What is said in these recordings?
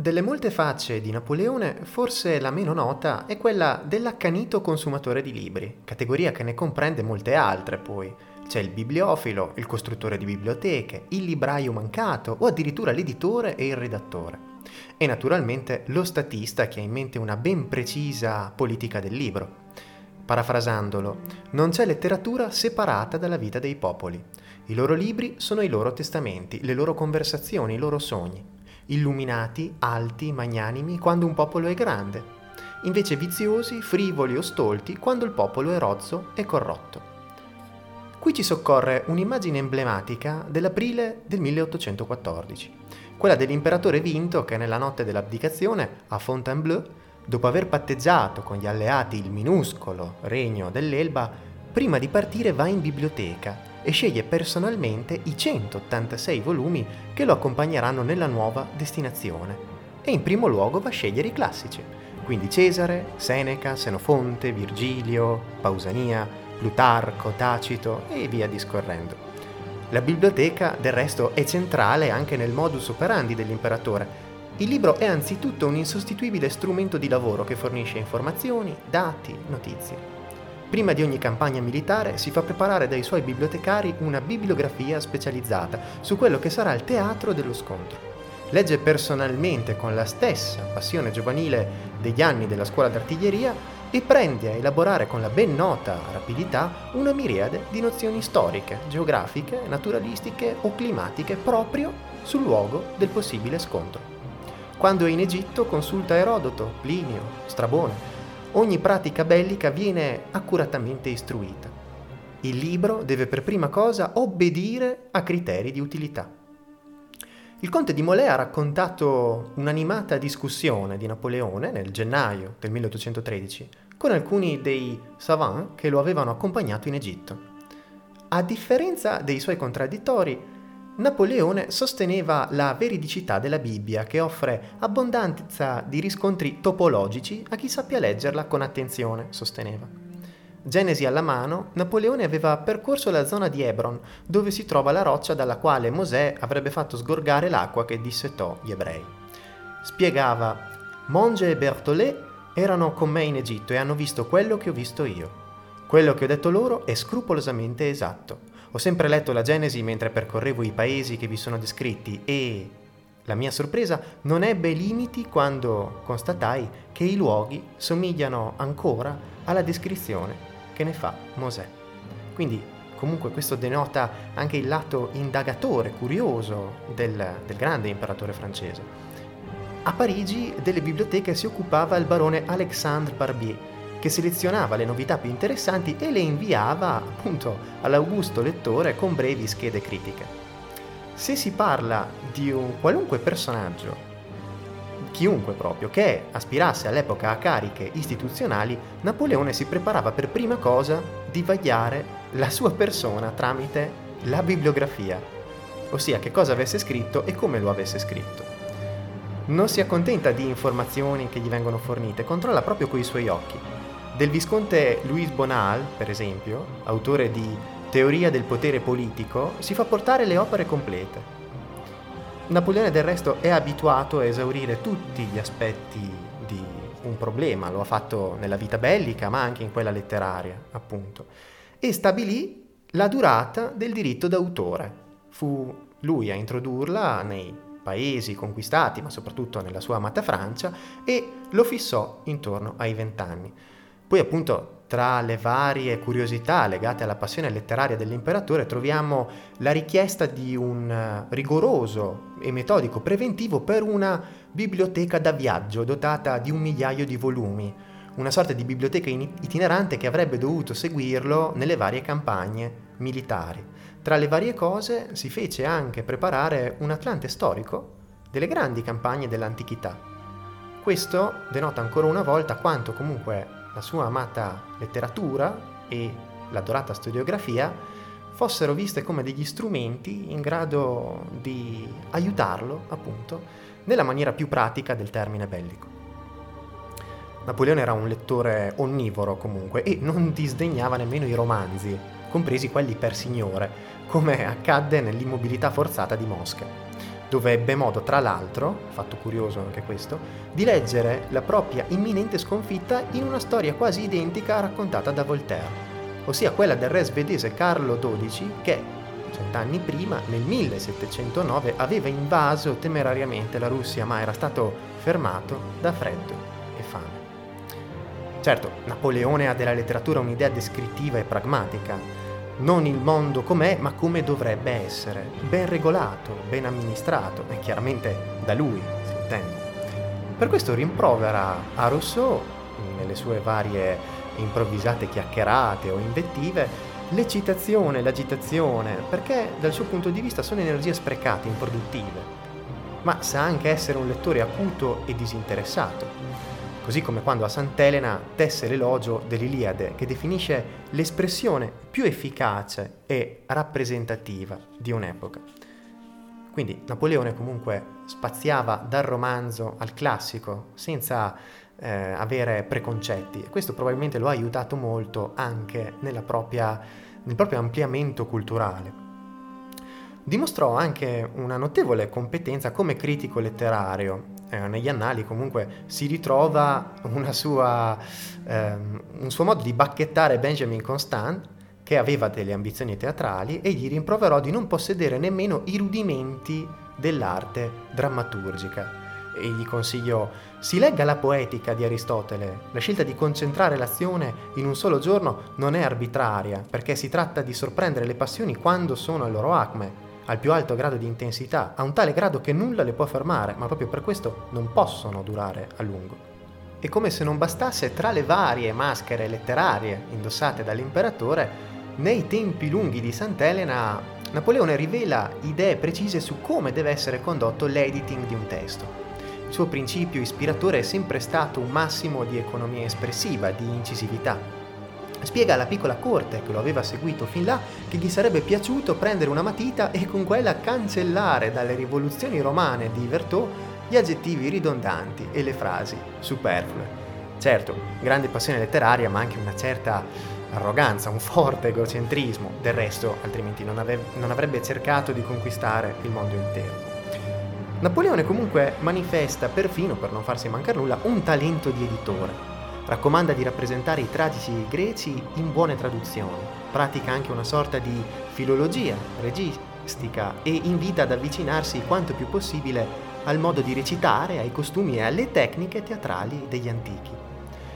Delle molte facce di Napoleone, forse la meno nota è quella dell'accanito consumatore di libri, categoria che ne comprende molte altre poi. C'è il bibliofilo, il costruttore di biblioteche, il libraio mancato o addirittura l'editore e il redattore. E naturalmente lo statista che ha in mente una ben precisa politica del libro. Parafrasandolo, non c'è letteratura separata dalla vita dei popoli. I loro libri sono i loro testamenti, le loro conversazioni, i loro sogni illuminati, alti, magnanimi quando un popolo è grande, invece viziosi, frivoli o stolti quando il popolo è rozzo e corrotto. Qui ci soccorre un'immagine emblematica dell'aprile del 1814, quella dell'imperatore vinto che nella notte dell'abdicazione a Fontainebleau, dopo aver patteggiato con gli alleati il minuscolo regno dell'Elba, prima di partire va in biblioteca e sceglie personalmente i 186 volumi che lo accompagneranno nella nuova destinazione. E in primo luogo va a scegliere i classici, quindi Cesare, Seneca, Senofonte, Virgilio, Pausania, Plutarco, Tacito e via discorrendo. La biblioteca, del resto, è centrale anche nel modus operandi dell'imperatore. Il libro è anzitutto un insostituibile strumento di lavoro che fornisce informazioni, dati, notizie. Prima di ogni campagna militare si fa preparare dai suoi bibliotecari una bibliografia specializzata su quello che sarà il teatro dello scontro. Legge personalmente con la stessa passione giovanile degli anni della scuola d'artiglieria e prende a elaborare con la ben nota rapidità una miriade di nozioni storiche, geografiche, naturalistiche o climatiche proprio sul luogo del possibile scontro. Quando è in Egitto consulta Erodoto, Plinio, Strabone, ogni pratica bellica viene accuratamente istruita. Il libro deve per prima cosa obbedire a criteri di utilità. Il conte di Molè ha raccontato un'animata discussione di Napoleone nel gennaio del 1813 con alcuni dei savant che lo avevano accompagnato in Egitto. A differenza dei suoi contraddittori, Napoleone sosteneva la veridicità della Bibbia che offre abbondanza di riscontri topologici a chi sappia leggerla con attenzione, sosteneva. Genesi alla mano, Napoleone aveva percorso la zona di Hebron, dove si trova la roccia dalla quale Mosè avrebbe fatto sgorgare l'acqua che dissetò gli ebrei. Spiegava, Monge e Berthollet erano con me in Egitto e hanno visto quello che ho visto io. Quello che ho detto loro è scrupolosamente esatto. Ho sempre letto la Genesi mentre percorrevo i paesi che vi sono descritti e la mia sorpresa non ebbe limiti quando constatai che i luoghi somigliano ancora alla descrizione che ne fa Mosè. Quindi comunque questo denota anche il lato indagatore, curioso del, del grande imperatore francese. A Parigi delle biblioteche si occupava il barone Alexandre Barbier, che selezionava le novità più interessanti e le inviava appunto all'augusto lettore con brevi schede critiche. Se si parla di un qualunque personaggio, chiunque proprio, che aspirasse all'epoca a cariche istituzionali, Napoleone si preparava per prima cosa di vagliare la sua persona tramite la bibliografia, ossia che cosa avesse scritto e come lo avesse scritto. Non si accontenta di informazioni che gli vengono fornite, controlla proprio coi suoi occhi del visconte Luis Bonal, per esempio, autore di Teoria del potere politico, si fa portare le opere complete. Napoleone del resto è abituato a esaurire tutti gli aspetti di un problema, lo ha fatto nella vita bellica, ma anche in quella letteraria, appunto, e stabilì la durata del diritto d'autore. Fu lui a introdurla nei paesi conquistati, ma soprattutto nella sua amata Francia, e lo fissò intorno ai vent'anni. Poi appunto tra le varie curiosità legate alla passione letteraria dell'imperatore troviamo la richiesta di un eh, rigoroso e metodico preventivo per una biblioteca da viaggio dotata di un migliaio di volumi, una sorta di biblioteca itinerante che avrebbe dovuto seguirlo nelle varie campagne militari. Tra le varie cose si fece anche preparare un Atlante storico delle grandi campagne dell'antichità. Questo denota ancora una volta quanto comunque la sua amata letteratura e l'adorata storiografia fossero viste come degli strumenti in grado di aiutarlo, appunto, nella maniera più pratica del termine bellico. Napoleone era un lettore onnivoro comunque e non disdegnava nemmeno i romanzi, compresi quelli per signore, come accadde nell'immobilità forzata di Mosca. Dove ebbe modo, tra l'altro, fatto curioso anche questo, di leggere la propria imminente sconfitta in una storia quasi identica raccontata da Voltaire, ossia quella del re svedese Carlo XII che, cent'anni prima, nel 1709, aveva invaso temerariamente la Russia, ma era stato fermato da freddo e fame. Certo, Napoleone ha della letteratura un'idea descrittiva e pragmatica, non il mondo com'è, ma come dovrebbe essere, ben regolato, ben amministrato, e chiaramente da lui, si intende. Per questo rimprovera a Rousseau, nelle sue varie improvvisate chiacchierate o invettive, l'eccitazione, l'agitazione, perché dal suo punto di vista sono energie sprecate, improduttive. Ma sa anche essere un lettore acuto e disinteressato così come quando a Sant'Elena tesse l'elogio dell'Iliade che definisce l'espressione più efficace e rappresentativa di un'epoca. Quindi Napoleone comunque spaziava dal romanzo al classico senza eh, avere preconcetti e questo probabilmente lo ha aiutato molto anche propria, nel proprio ampliamento culturale. Dimostrò anche una notevole competenza come critico letterario eh, negli annali comunque si ritrova sua, ehm, un suo modo di bacchettare Benjamin Constant che aveva delle ambizioni teatrali e gli rimproverò di non possedere nemmeno i rudimenti dell'arte drammaturgica. E gli consiglio, si legga la poetica di Aristotele. La scelta di concentrare l'azione in un solo giorno non è arbitraria, perché si tratta di sorprendere le passioni quando sono al loro acme al più alto grado di intensità, a un tale grado che nulla le può fermare, ma proprio per questo non possono durare a lungo. E come se non bastasse, tra le varie maschere letterarie indossate dall'imperatore, nei tempi lunghi di Sant'Elena, Napoleone rivela idee precise su come deve essere condotto l'editing di un testo. Il suo principio ispiratore è sempre stato un massimo di economia espressiva, di incisività. Spiega alla piccola corte che lo aveva seguito fin là che gli sarebbe piaciuto prendere una matita e con quella cancellare dalle rivoluzioni romane di Vertot gli aggettivi ridondanti e le frasi superflue. Certo, grande passione letteraria, ma anche una certa arroganza, un forte egocentrismo, del resto altrimenti non, ave- non avrebbe cercato di conquistare il mondo intero. Napoleone comunque manifesta perfino, per non farsi mancare nulla, un talento di editore Raccomanda di rappresentare i tragici greci in buone traduzioni, pratica anche una sorta di filologia registica e invita ad avvicinarsi quanto più possibile al modo di recitare, ai costumi e alle tecniche teatrali degli antichi.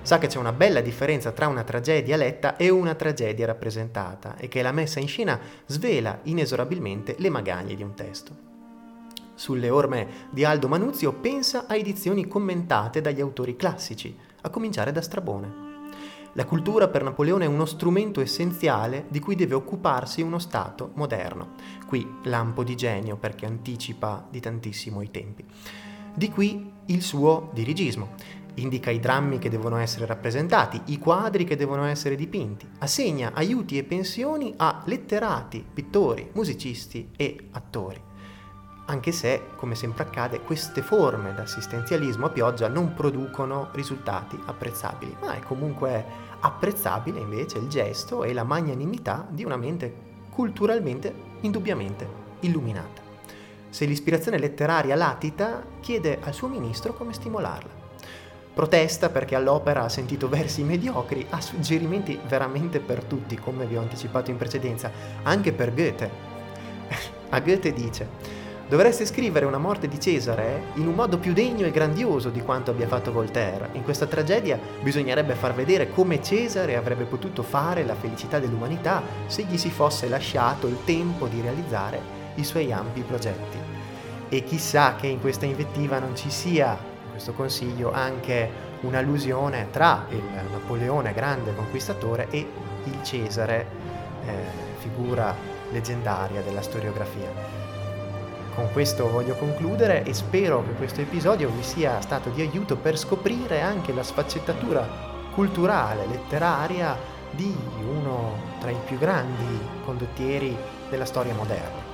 Sa che c'è una bella differenza tra una tragedia letta e una tragedia rappresentata e che la messa in scena svela inesorabilmente le magagne di un testo. Sulle orme di Aldo Manuzio pensa a edizioni commentate dagli autori classici, a cominciare da Strabone. La cultura per Napoleone è uno strumento essenziale di cui deve occuparsi uno Stato moderno. Qui lampo di genio perché anticipa di tantissimo i tempi. Di qui il suo dirigismo. Indica i drammi che devono essere rappresentati, i quadri che devono essere dipinti, assegna aiuti e pensioni a letterati, pittori, musicisti e attori anche se, come sempre accade, queste forme d'assistenzialismo a pioggia non producono risultati apprezzabili, ma è comunque apprezzabile invece il gesto e la magnanimità di una mente culturalmente indubbiamente illuminata. Se l'ispirazione letteraria latita, chiede al suo ministro come stimolarla. Protesta perché all'opera ha sentito versi mediocri, ha suggerimenti veramente per tutti, come vi ho anticipato in precedenza, anche per Goethe. A Goethe dice, Dovreste scrivere una morte di Cesare in un modo più degno e grandioso di quanto abbia fatto Voltaire. In questa tragedia bisognerebbe far vedere come Cesare avrebbe potuto fare la felicità dell'umanità se gli si fosse lasciato il tempo di realizzare i suoi ampi progetti. E chissà che in questa invettiva non ci sia, in questo consiglio, anche un'allusione tra il Napoleone grande conquistatore e il Cesare, eh, figura leggendaria della storiografia. Con questo voglio concludere e spero che questo episodio vi sia stato di aiuto per scoprire anche la sfaccettatura culturale, letteraria di uno tra i più grandi condottieri della storia moderna.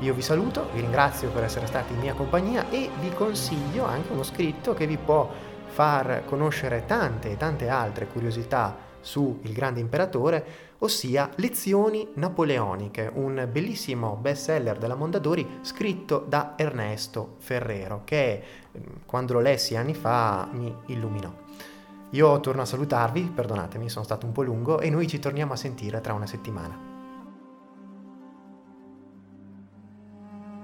Io vi saluto, vi ringrazio per essere stati in mia compagnia e vi consiglio anche uno scritto che vi può far conoscere tante e tante altre curiosità su Il grande imperatore, ossia Lezioni napoleoniche, un bellissimo bestseller della Mondadori scritto da Ernesto Ferrero, che quando lo lessi anni fa mi illuminò. Io torno a salutarvi, perdonatemi, sono stato un po' lungo e noi ci torniamo a sentire tra una settimana.